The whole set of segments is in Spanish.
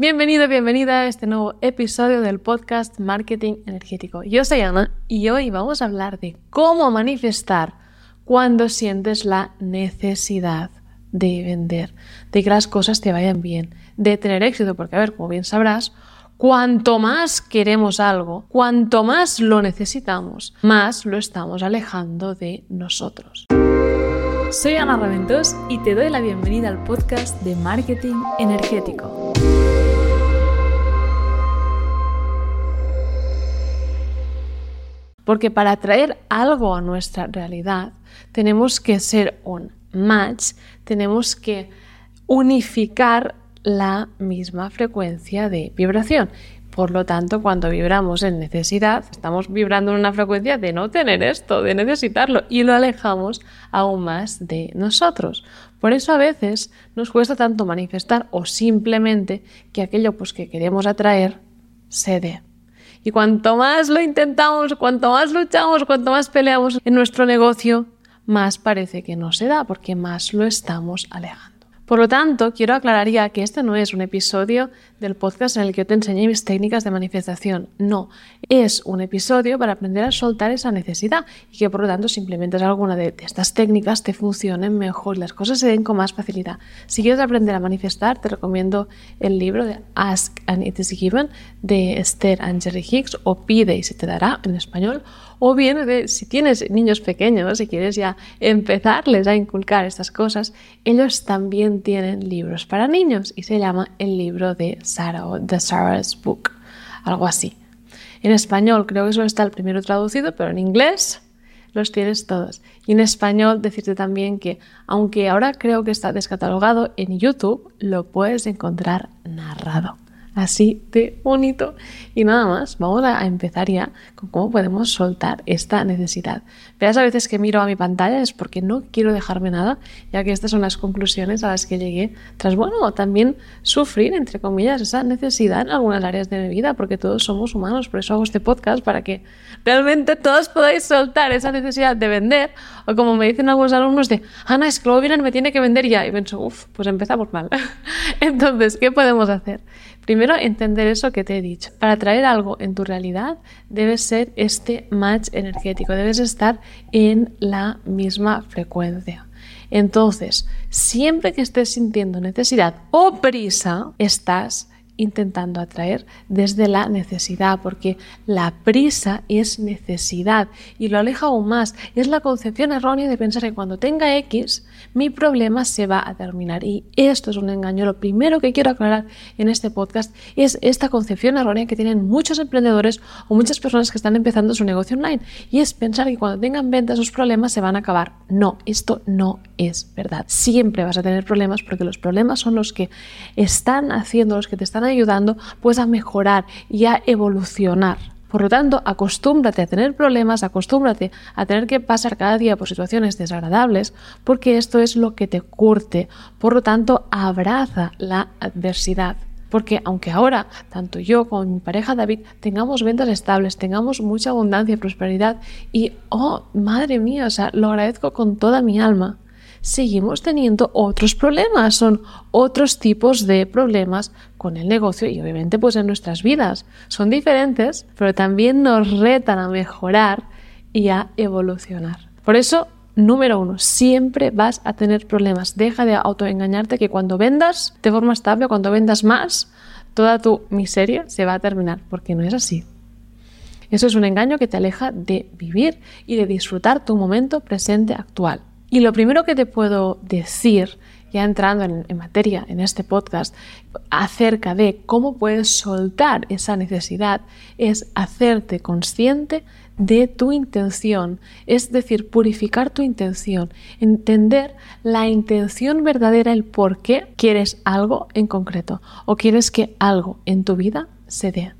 Bienvenido, bienvenida a este nuevo episodio del podcast Marketing Energético. Yo soy Ana y hoy vamos a hablar de cómo manifestar cuando sientes la necesidad de vender, de que las cosas te vayan bien, de tener éxito, porque a ver, como bien sabrás, cuanto más queremos algo, cuanto más lo necesitamos, más lo estamos alejando de nosotros. Soy Ana Raventós y te doy la bienvenida al podcast de Marketing Energético. Porque para atraer algo a nuestra realidad tenemos que ser un match, tenemos que unificar la misma frecuencia de vibración. Por lo tanto, cuando vibramos en necesidad, estamos vibrando en una frecuencia de no tener esto, de necesitarlo, y lo alejamos aún más de nosotros. Por eso a veces nos cuesta tanto manifestar o simplemente que aquello pues, que queremos atraer se dé. Y cuanto más lo intentamos, cuanto más luchamos, cuanto más peleamos en nuestro negocio, más parece que no se da porque más lo estamos alejando. Por lo tanto, quiero aclarar ya que este no es un episodio del podcast en el que yo te enseñé mis técnicas de manifestación. No, es un episodio para aprender a soltar esa necesidad y que por lo tanto si implementas alguna de estas técnicas te funcionen mejor y las cosas se den con más facilidad. Si quieres aprender a manifestar, te recomiendo el libro de Ask and It is Given de Esther Jerry Hicks o Pide y se te dará en español o bien, si tienes niños pequeños y quieres ya empezarles a inculcar estas cosas, ellos también tienen libros para niños y se llama el libro de The Sarah's Book, algo así. En español creo que solo está el primero traducido, pero en inglés los tienes todos. Y en español decirte también que, aunque ahora creo que está descatalogado en YouTube, lo puedes encontrar narrado así de bonito. Y nada más, vamos a empezar ya con cómo podemos soltar esta necesidad. Verás a veces que miro a mi pantalla es porque no quiero dejarme nada, ya que estas son las conclusiones a las que llegué tras, bueno, también sufrir, entre comillas, esa necesidad en algunas áreas de mi vida, porque todos somos humanos, por eso hago este podcast, para que realmente todos podáis soltar esa necesidad de vender, o como me dicen algunos alumnos de, Ana, es que luego vienen, me tiene que vender ya, y pienso, uff, pues empezamos mal. Entonces, ¿qué podemos hacer? Primero, entender eso que te he dicho. Para traer algo en tu realidad, debes ser este match energético, debes estar en la misma frecuencia. Entonces, siempre que estés sintiendo necesidad o prisa, estás intentando atraer desde la necesidad, porque la prisa es necesidad y lo aleja aún más. Es la concepción errónea de pensar que cuando tenga X, mi problema se va a terminar. Y esto es un engaño. Lo primero que quiero aclarar en este podcast es esta concepción errónea que tienen muchos emprendedores o muchas personas que están empezando su negocio online. Y es pensar que cuando tengan ventas sus problemas se van a acabar. No, esto no es verdad. Siempre vas a tener problemas porque los problemas son los que están haciendo, los que te están ayudando pues a mejorar y a evolucionar. Por lo tanto, acostúmbrate a tener problemas, acostúmbrate a tener que pasar cada día por situaciones desagradables, porque esto es lo que te curte. Por lo tanto, abraza la adversidad. Porque aunque ahora, tanto yo como mi pareja David, tengamos ventas estables, tengamos mucha abundancia y prosperidad, y, oh, madre mía, o sea, lo agradezco con toda mi alma, seguimos teniendo otros problemas, son otros tipos de problemas con el negocio y obviamente pues en nuestras vidas. Son diferentes, pero también nos retan a mejorar y a evolucionar. Por eso, número uno, siempre vas a tener problemas. Deja de autoengañarte que cuando vendas de forma estable, cuando vendas más, toda tu miseria se va a terminar, porque no es así. Eso es un engaño que te aleja de vivir y de disfrutar tu momento presente actual. Y lo primero que te puedo decir, ya entrando en, materia en este podcast, acerca de cómo puedes soltar esa necesidad, es hacerte consciente de tu intención, es decir, purificar tu intención, entender la intención verdadera, el por qué quieres algo en concreto. O quieres que algo en tu vida se dé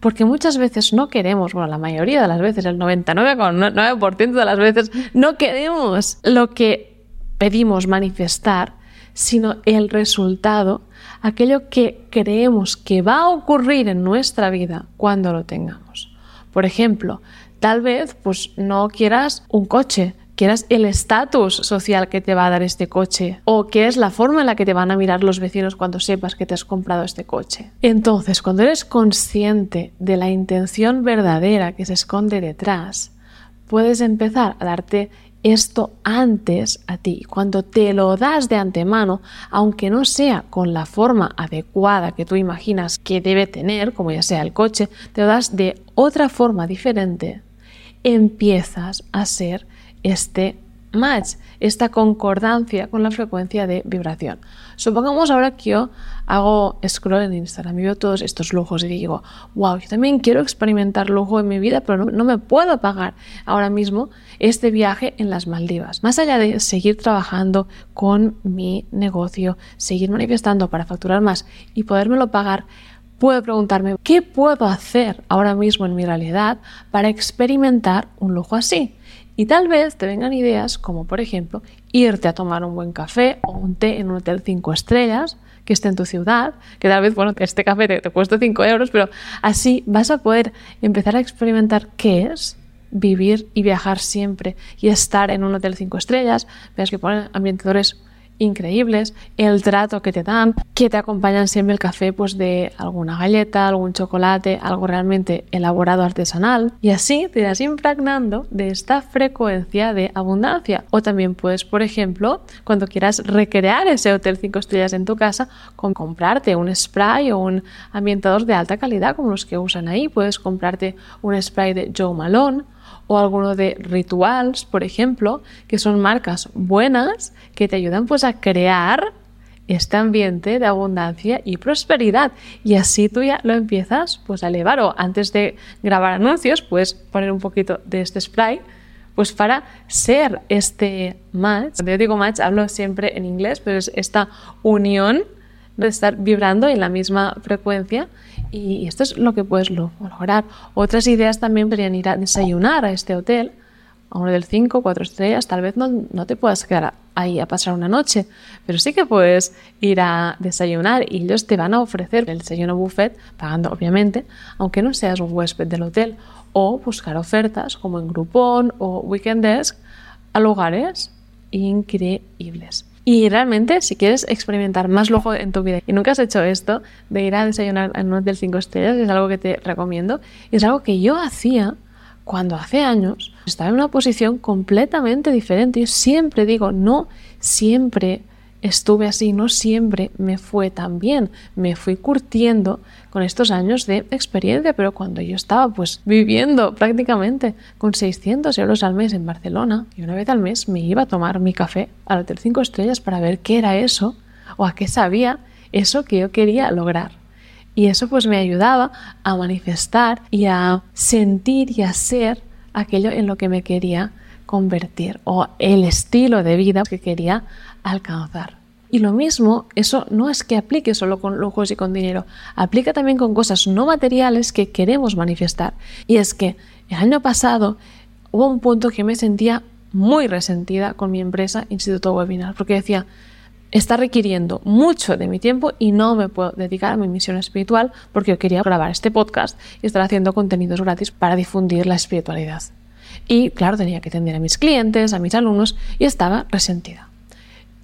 porque muchas veces no queremos, bueno, la mayoría de las veces, el 99,9% de las veces, no queremos lo que pedimos manifestar, sino el resultado, aquello que creemos que va a ocurrir en nuestra vida cuando lo tengamos. Por ejemplo, tal vez pues no quieras un coche, quieras el estatus social que te va a dar este coche o qué es la forma en la que te van a mirar los vecinos cuando sepas que te has comprado este coche. Entonces, cuando eres consciente de la intención verdadera que se esconde detrás, puedes empezar a darte esto antes a ti. Cuando te lo das de antemano, aunque no sea con la forma adecuada que tú imaginas que debe tener, como ya sea el coche, te lo das de otra forma diferente, empiezas a ser este match, esta concordancia con la frecuencia de vibración. Supongamos ahora que yo hago scroll en Instagram y veo todos estos lujos y digo, wow, yo también quiero experimentar lujo en mi vida, pero no, no, me puedo pagar ahora mismo este viaje en las Maldivas. Más allá de seguir trabajando con mi negocio, seguir manifestando para facturar más y podérmelo pagar, puedo preguntarme, ¿qué puedo hacer ahora mismo en mi realidad para experimentar un lujo así? Y tal vez te vengan ideas como, por ejemplo, irte a tomar un buen café o un té en un hotel 5 estrellas que esté en tu ciudad, que tal vez, bueno, este café te, te cuesta 5 euros, pero así vas a poder empezar a experimentar qué es vivir y viajar siempre y estar en un hotel 5 estrellas. Ves que ponen ambientadores increíbles, el trato que te dan, que te acompañan siempre el café pues de alguna galleta, algún chocolate, algo realmente elaborado artesanal y así te irás impregnando de esta frecuencia de abundancia. O también puedes, por ejemplo, cuando quieras recrear ese hotel 5 estrellas en tu casa, con comprarte un spray o un ambientador de alta calidad como los que usan ahí, puedes comprarte un spray de Joe Malone o alguno de Rituals, por ejemplo, que son marcas buenas que te ayudan pues a crear este ambiente de abundancia y prosperidad. Y así tú ya lo empiezas pues a elevar. O antes de grabar anuncios puedes poner un poquito de este spray pues para ser este match, cuando yo digo match hablo siempre en inglés, pero es esta unión estar vibrando en la misma frecuencia y esto es lo que puedes lograr. Otras ideas también serían ir a desayunar a este hotel, a uno del 5, 4 estrellas. Tal vez no, no te puedas quedar ahí a pasar una noche, pero sí que puedes ir a desayunar y ellos te van a ofrecer el desayuno buffet, pagando obviamente, aunque no seas un huésped del hotel, o buscar ofertas como en Groupon o Weekend Desk a lugares increíbles. Y realmente, si quieres experimentar más lujo en tu vida y nunca has hecho esto, de ir a desayunar en un hotel 5 estrellas, es algo que te recomiendo. Y es algo que yo hacía cuando hace años estaba en una posición completamente diferente. Yo siempre digo, no siempre estuve así, no siempre me fue tan bien. Me fui curtiendo con estos años de experiencia, pero cuando yo estaba pues viviendo prácticamente con 600 euros al mes en Barcelona y una vez al mes me iba a tomar mi café al Hotel 5 Estrellas para ver qué era eso o a qué sabía eso que yo quería lograr. Y eso pues me ayudaba a manifestar y a sentir y a ser aquello en lo que me quería convertir o el estilo de vida que quería alcanzar. Y lo mismo, eso no es que aplique solo con lujos y con dinero, aplica también con cosas no materiales que queremos manifestar. Y es que el año pasado hubo un punto que me sentía muy resentida con mi empresa Instituto Webinar, porque decía, está requiriendo mucho de mi tiempo y no me puedo dedicar a mi misión espiritual porque yo quería grabar este podcast y estar haciendo contenidos gratis para difundir la espiritualidad. Y claro, tenía que atender a mis clientes, a mis alumnos y estaba resentida.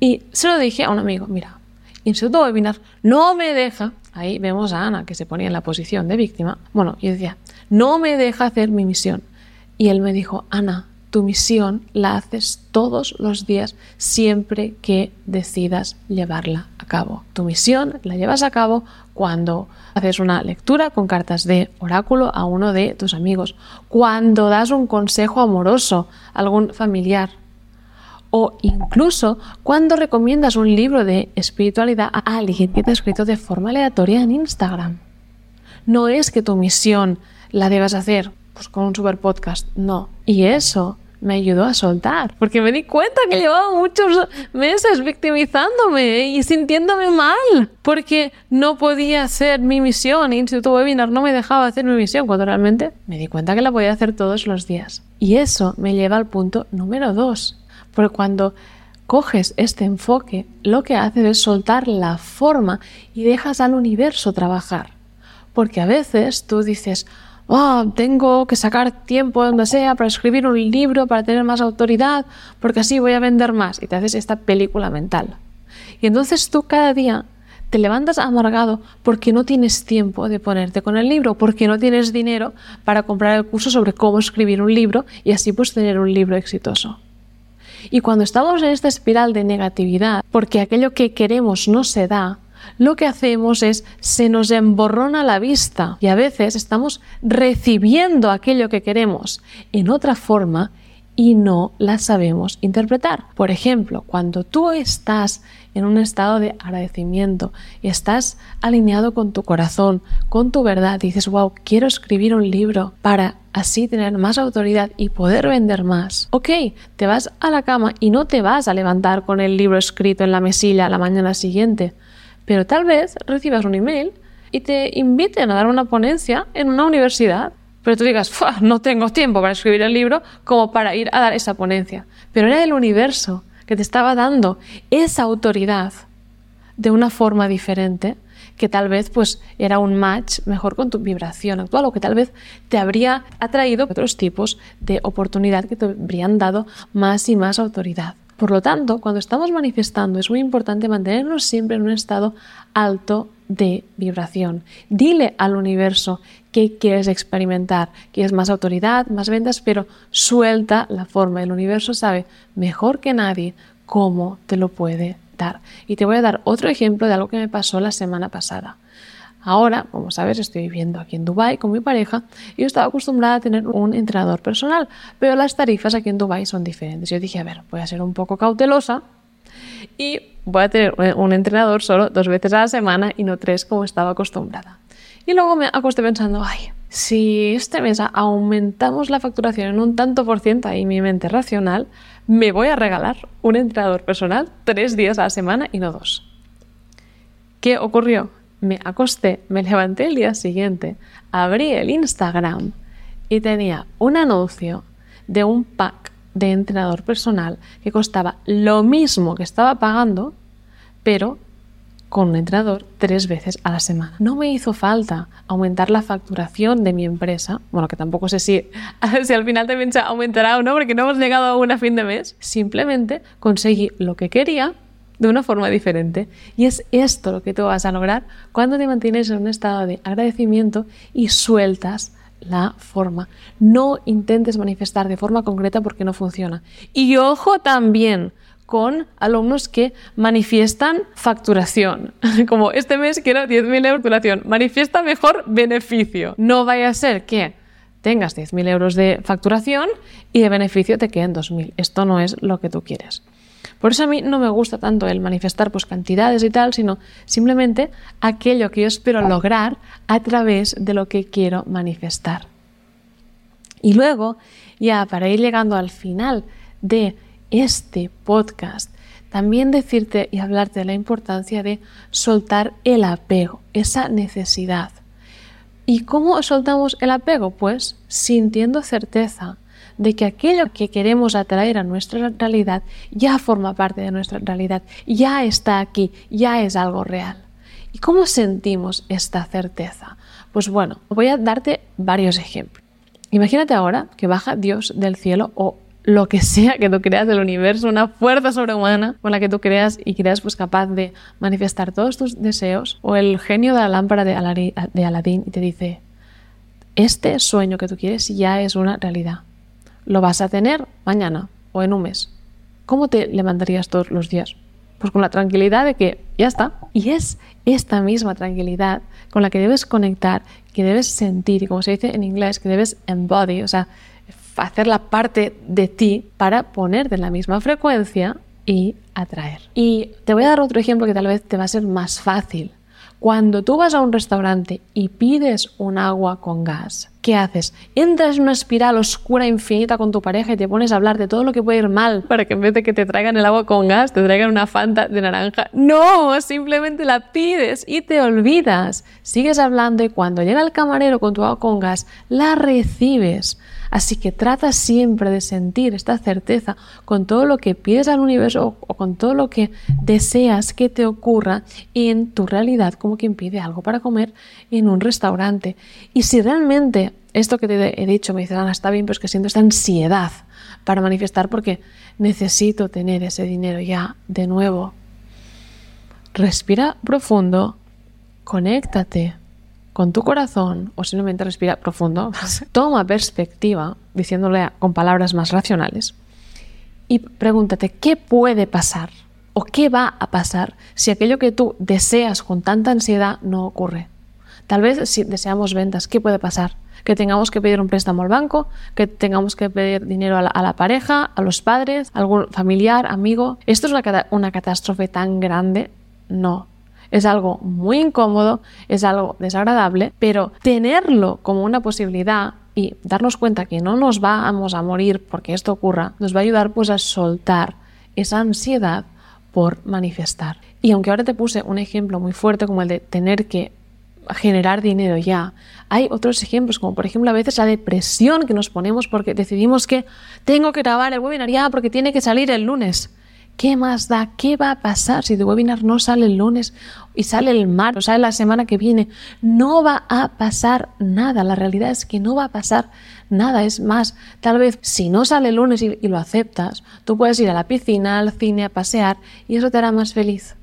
Y se lo dije a un amigo, mira, Instituto Webinar no me deja, ahí vemos a Ana que se ponía en la posición de víctima, bueno, y decía, no me deja hacer mi misión. Y él me dijo, Ana, tu misión la haces todos los días siempre que decidas llevarla a cabo. Tu misión la llevas a cabo cuando haces una lectura con cartas de oráculo a uno de tus amigos, cuando das un consejo amoroso a algún familiar, o incluso cuando recomiendas un libro de espiritualidad a alguien que te ha escrito de forma aleatoria en Instagram. No es que tu misión la debas hacer pues, con un super podcast, no. Y eso me ayudó a soltar, porque me di cuenta que llevaba muchos meses victimizándome y sintiéndome mal, porque no podía hacer mi misión, Instituto Webinar no me dejaba hacer mi misión, cuando realmente me di cuenta que la podía hacer todos los días. Y eso me lleva al punto número dos, porque cuando coges este enfoque, lo que haces es soltar la forma y dejas al universo trabajar. Porque a veces tú dices, oh, tengo que sacar tiempo donde sea para escribir un libro, para tener más autoridad, porque así voy a vender más. Y te haces esta película mental. Y entonces tú cada día te levantas amargado porque no tienes tiempo de ponerte con el libro, porque no tienes dinero para comprar el curso sobre cómo escribir un libro y así pues tener un libro exitoso. Y cuando estamos en esta espiral de negatividad, porque aquello que queremos no se da, lo que hacemos es se nos emborrona la vista y a veces estamos recibiendo aquello que queremos. En otra forma y no la sabemos interpretar. Por ejemplo, cuando tú estás en un estado de agradecimiento y estás alineado con tu corazón, con tu verdad, dices, wow, quiero escribir un libro para así tener más autoridad y poder vender más. Ok, te vas a la cama y no te vas a levantar con el libro escrito en la mesilla la mañana siguiente pero tal vez recibas un email y te inviten a dar una ponencia en una universidad. Pero tú digas, no tengo tiempo para escribir el libro como para ir a dar esa ponencia. Pero era el universo que te estaba dando esa autoridad de una forma diferente que tal vez pues era un match mejor con tu vibración actual o que tal vez te habría atraído otros tipos de oportunidad que te habrían dado más y más autoridad. Por lo tanto, cuando estamos manifestando es muy importante mantenernos siempre en un estado alto de vibración. Dile al universo qué quieres experimentar, quieres más autoridad, más ventas, pero suelta la forma. El universo sabe mejor que nadie cómo te lo puede dar. Y te voy a dar otro ejemplo de algo que me pasó la semana pasada. Ahora, como sabes, estoy viviendo aquí en Dubai con mi pareja y yo estaba acostumbrada a tener un entrenador personal, pero las tarifas aquí en Dubai son diferentes. Yo dije, a ver, voy a ser un poco cautelosa y voy a tener un entrenador solo dos veces a la semana y no tres como estaba acostumbrada. Y luego me acosté pensando, ay, si este mes aumentamos la facturación en un tanto por ciento, ahí mi mente racional, me voy a regalar un entrenador personal tres días a la semana y no dos. ¿Qué ocurrió? me acosté, me levanté el día siguiente, abrí el Instagram y tenía un anuncio de un pack de entrenador personal que costaba lo mismo que estaba pagando, pero con un entrenador tres veces a la semana. No me hizo falta aumentar la facturación de mi empresa, bueno, que tampoco sé si, si al final también se aumentará o no, porque no hemos llegado aún a fin de mes. Simplemente conseguí lo que quería de una forma diferente. Y es esto lo que tú vas a lograr cuando te mantienes en un estado de agradecimiento y sueltas la forma. No intentes manifestar de forma concreta porque no funciona. Y ojo también con alumnos que manifiestan facturación. Como este mes quiero 10.000 euros de facturación. Manifiesta mejor beneficio. No vaya a ser que tengas 10.000 euros de facturación y de beneficio te queden 2.000. Esto no es lo que tú quieres. Por eso a mí no me gusta tanto el manifestar pues, cantidades y tal, sino simplemente aquello que yo espero lograr a través de lo que quiero manifestar. Y luego, ya para ir llegando al final de este podcast, también decirte y hablarte de la importancia de soltar el apego, esa necesidad. ¿Y cómo soltamos el apego? Pues sintiendo certeza de que aquello que queremos atraer a nuestra realidad ya forma parte de nuestra realidad, ya está aquí, ya es algo real. ¿Y cómo sentimos esta certeza? Pues bueno, voy a darte varios ejemplos. Imagínate ahora que baja Dios del cielo o lo que sea que tú creas del universo, una fuerza sobrehumana con la que tú creas y creas pues capaz de manifestar todos tus deseos, o el genio de la lámpara de, Aladín y te dice, este sueño que tú quieres ya es una realidad lo vas a tener mañana o en un mes. ¿Cómo te levantarías todos los días? Pues con la tranquilidad de que ya está. Y es esta misma tranquilidad con la que debes conectar, que debes sentir, y como se dice en inglés, que debes embody, o sea, hacer la parte de ti para ponerte en la misma frecuencia y atraer. Y te voy a dar otro ejemplo que tal vez te va a ser más fácil cuando tú vas a un restaurante y pides un agua con gas, ¿qué haces? Entras en una espiral oscura infinita con tu pareja y te pones a hablar de todo lo que puede ir mal para que en vez de que te traigan el agua con gas, te traigan una fanta de naranja. No, simplemente la pides y te olvidas. Sigues hablando y cuando llega el camarero con tu agua con gas, la recibes. Así que trata siempre de sentir esta certeza con todo lo que pides al universo o, con todo lo que deseas que te ocurra en tu realidad, como quien pide algo para comer en un restaurante. Y si realmente esto que te he dicho, me dices, Ana, está bien, pero es que siento esta ansiedad para manifestar porque necesito tener ese dinero ya de nuevo. Respira profundo, conéctate con tu corazón o simplemente respira profundo, toma perspectiva, diciéndole con palabras más racionales, y pregúntate qué puede pasar o qué va a pasar si aquello que tú deseas con tanta ansiedad no ocurre. Tal vez si deseamos ventas, ¿qué puede pasar? Que tengamos que pedir un préstamo al banco, que tengamos que pedir dinero a la, pareja, a los padres, a algún familiar, amigo. ¿Esto es una, una catástrofe tan grande? No. Es algo muy incómodo, es algo desagradable, pero tenerlo como una posibilidad y darnos cuenta que no nos vamos a morir porque esto ocurra, nos va a ayudar pues a soltar esa ansiedad por manifestar. Y aunque ahora te puse un ejemplo muy fuerte como el de tener que generar dinero ya. Hay otros ejemplos, como por ejemplo a veces la depresión que nos ponemos porque decidimos que tengo que grabar el webinar ya porque tiene que salir el lunes. ¿Qué más da? ¿Qué va a pasar si tu webinar no sale el lunes y sale el martes o sale la semana que viene? No va a pasar nada. La realidad es que no va a pasar nada. Es más, tal vez si no sale el lunes y, y lo aceptas, tú puedes ir a la piscina, al cine, a pasear y eso te hará más feliz.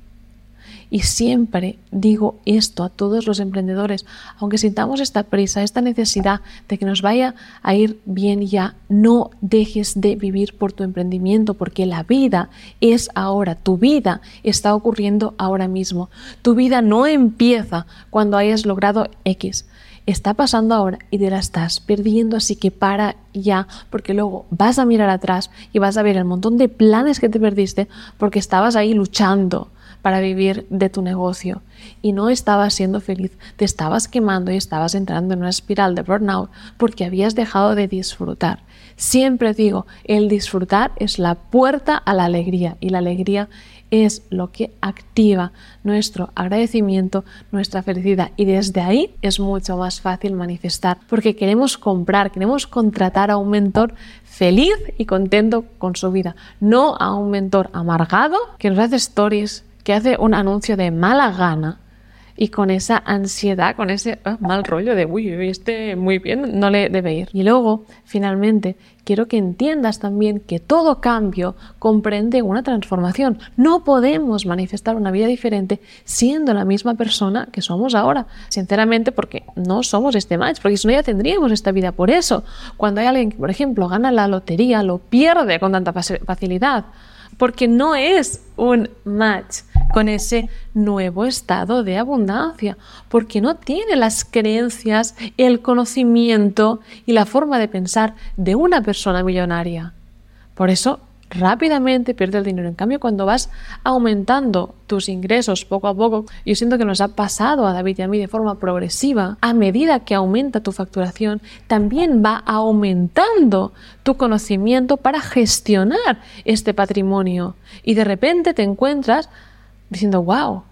Y siempre digo esto a todos los emprendedores, aunque sintamos esta prisa, esta necesidad de que nos vaya a ir bien ya, no dejes de vivir por tu emprendimiento, porque la vida es ahora, tu vida está ocurriendo ahora mismo. Tu vida no empieza cuando hayas logrado X está pasando ahora y te la estás perdiendo, así que para ya, porque luego vas a mirar atrás y vas a ver el montón de planes que te perdiste porque estabas ahí luchando para vivir de tu negocio y no estabas siendo feliz, te estabas quemando y estabas entrando en una espiral de burnout porque habías dejado de disfrutar. Siempre digo, el disfrutar es la puerta a la alegría y la alegría es lo que activa nuestro agradecimiento, nuestra felicidad y desde ahí es mucho más fácil manifestar porque queremos comprar, queremos contratar a un mentor feliz y contento con su vida, no a un mentor amargado que nos hace stories que hace un anuncio de mala gana y con esa ansiedad, con ese ah, mal rollo de, uy, este muy bien, no le debe ir. Y luego, finalmente, quiero que entiendas también que todo cambio comprende una transformación. No podemos manifestar una vida diferente siendo la misma persona que somos ahora. Sinceramente, porque no somos este match, porque si no ya tendríamos esta vida. Por eso, cuando hay alguien que, por ejemplo, gana la lotería, lo pierde con tanta facilidad porque no es un match con ese nuevo estado de abundancia, porque no tiene las creencias, el conocimiento y la forma de pensar de una persona millonaria. Por eso rápidamente pierde el dinero. En cambio, cuando vas aumentando tus ingresos poco a poco, yo siento que nos ha pasado a David y a mí de forma progresiva, a medida que aumenta tu facturación, también va aumentando tu conocimiento para gestionar este patrimonio. Y de repente te encuentras diciendo, wow,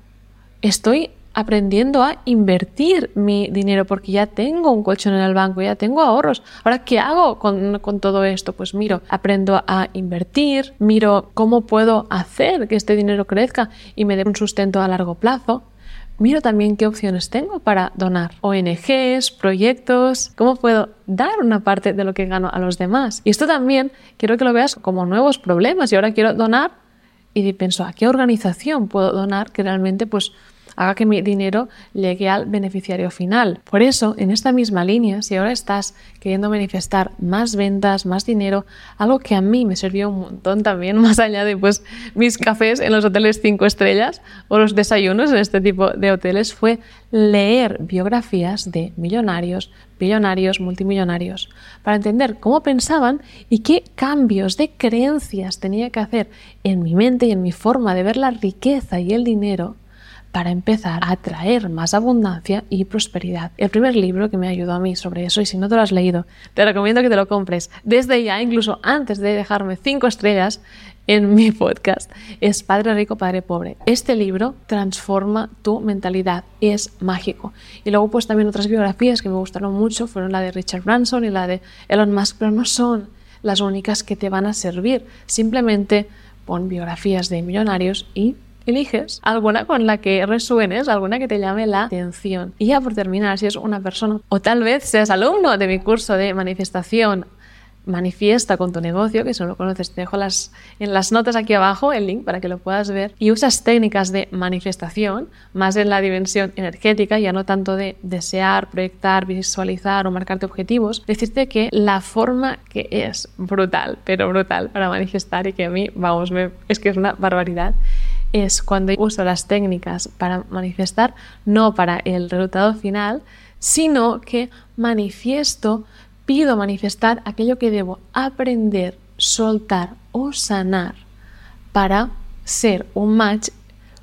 estoy aprendiendo a invertir mi dinero porque ya tengo un colchón en el banco, ya tengo ahorros. Ahora, ¿qué hago con, con, todo esto? Pues miro, aprendo a invertir, miro cómo puedo hacer que este dinero crezca y me dé un sustento a largo plazo. Miro también qué opciones tengo para donar. ONGs, proyectos, cómo puedo dar una parte de lo que gano a los demás. Y esto también quiero que lo veas como nuevos problemas. Y ahora quiero donar y pienso, ¿a qué organización puedo donar que realmente pues haga que mi dinero llegue al beneficiario final. Por eso, en esta misma línea, si ahora estás queriendo manifestar más ventas, más dinero, algo que a mí me sirvió un montón también, más allá de pues, mis cafés en los hoteles 5 estrellas o los desayunos en este tipo de hoteles, fue leer biografías de millonarios, billonarios, multimillonarios, para entender cómo pensaban y qué cambios de creencias tenía que hacer en mi mente y en mi forma de ver la riqueza y el dinero para empezar a atraer más abundancia y prosperidad. El primer libro que me ayudó a mí sobre eso, y si no te lo has leído, te recomiendo que te lo compres desde ya, incluso antes de dejarme cinco estrellas en mi podcast, es Padre Rico, Padre Pobre. Este libro transforma tu mentalidad, es mágico. Y luego pues también otras biografías que me gustaron mucho fueron la de Richard Branson y la de Elon Musk, pero no son las únicas que te van a servir. Simplemente pon biografías de millonarios y eliges alguna con la que resuenes, alguna que te llame la atención. Y ya por terminar, si es una persona o tal vez seas alumno de mi curso de manifestación manifiesta con tu negocio, que si no lo conoces, te dejo las, en las notas aquí abajo el link para que lo puedas ver, y usas técnicas de manifestación, más en la dimensión energética, ya no tanto de desear, proyectar, visualizar o marcarte objetivos, decirte que la forma que es brutal, pero brutal para manifestar y que a mí, vamos, me, es que es una barbaridad, es cuando uso las técnicas para manifestar, no para el resultado final, sino que manifiesto pido manifestar aquello que debo aprender, soltar o sanar para ser un match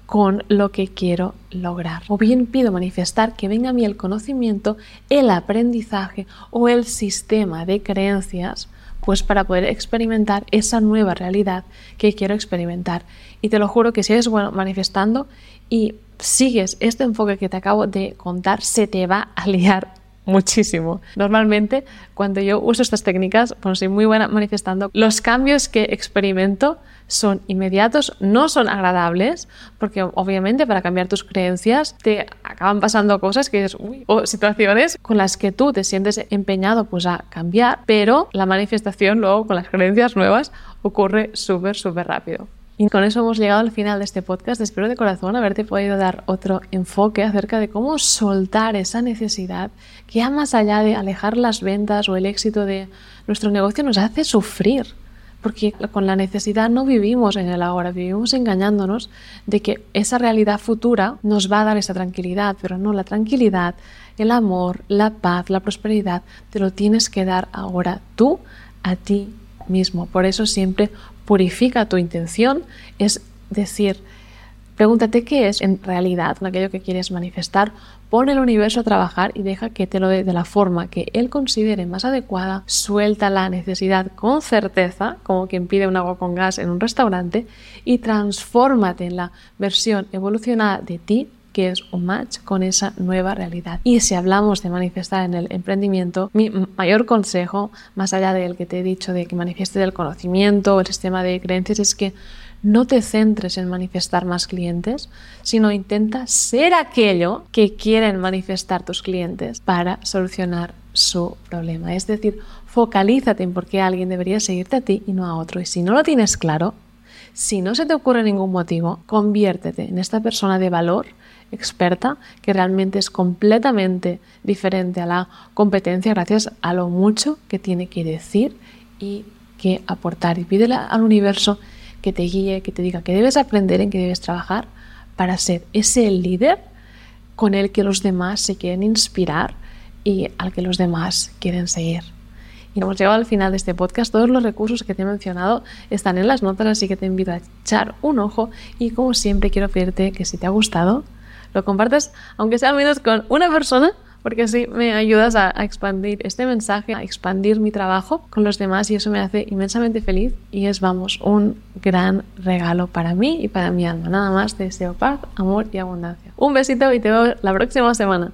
con lo que quiero lograr. O bien pido manifestar que venga a mí el conocimiento, el aprendizaje o el sistema de creencias, pues para poder experimentar esa nueva realidad que quiero experimentar. Y te lo juro que si eres bueno manifestando y sigues este enfoque que te acabo de contar, se te va a liar muchísimo. Normalmente, cuando yo uso estas técnicas, bueno, soy muy buena manifestando, los cambios que experimento son inmediatos, no son agradables, porque obviamente para cambiar tus creencias te acaban pasando cosas que es, o situaciones con las que tú te sientes empeñado pues a cambiar, pero la manifestación luego con las creencias nuevas ocurre súper, súper rápido. Y con eso hemos llegado al final de este podcast. Espero de corazón haberte podido dar otro enfoque acerca de cómo soltar esa necesidad que ya más allá de alejar las ventas o el éxito de nuestro negocio nos hace sufrir. Porque con la necesidad no vivimos en el ahora, vivimos engañándonos de que esa realidad futura nos va a dar esa tranquilidad, pero no la tranquilidad, el amor, la paz, la prosperidad, te lo tienes que dar ahora tú a ti mismo. Por eso siempre purifica tu intención, es decir, pregúntate qué es en realidad aquello que quieres manifestar, pon el universo a trabajar y deja que te lo dé de la forma que él considere más adecuada, suelta la necesidad con certeza, como quien pide un agua con gas en un restaurante, y transfórmate en la versión evolucionada de ti que es un match con esa nueva realidad. Y si hablamos de manifestar en el emprendimiento, mi mayor consejo, más allá del que te he dicho de que manifieste el conocimiento o el sistema de creencias, es que no te centres en manifestar más clientes, sino intenta ser aquello que quieren manifestar tus clientes para solucionar su problema. Es decir, focalízate en por qué alguien debería seguirte a ti y no a otro. Y si no lo tienes claro, si no se te ocurre ningún motivo, conviértete en esta persona de valor experta que realmente es completamente diferente a la competencia gracias a lo mucho que tiene que decir y que aportar. Y pídele al universo que te guíe, que te diga que debes aprender, en que debes trabajar para ser ese líder con el que los demás se quieren inspirar y al que los demás quieren seguir. Y hemos llegado al final de este podcast. Todos los recursos que te he mencionado están en las notas, así que te invito a echar un ojo. Y como siempre, quiero pedirte que si te ha gustado, lo compartas, aunque sea menos con una persona, porque así me ayudas a, expandir este mensaje, a expandir mi trabajo con los demás y eso me hace inmensamente feliz y es, vamos, un gran regalo para mí y para mi alma. Nada más, deseo paz, amor y abundancia. Un besito y te veo la próxima semana.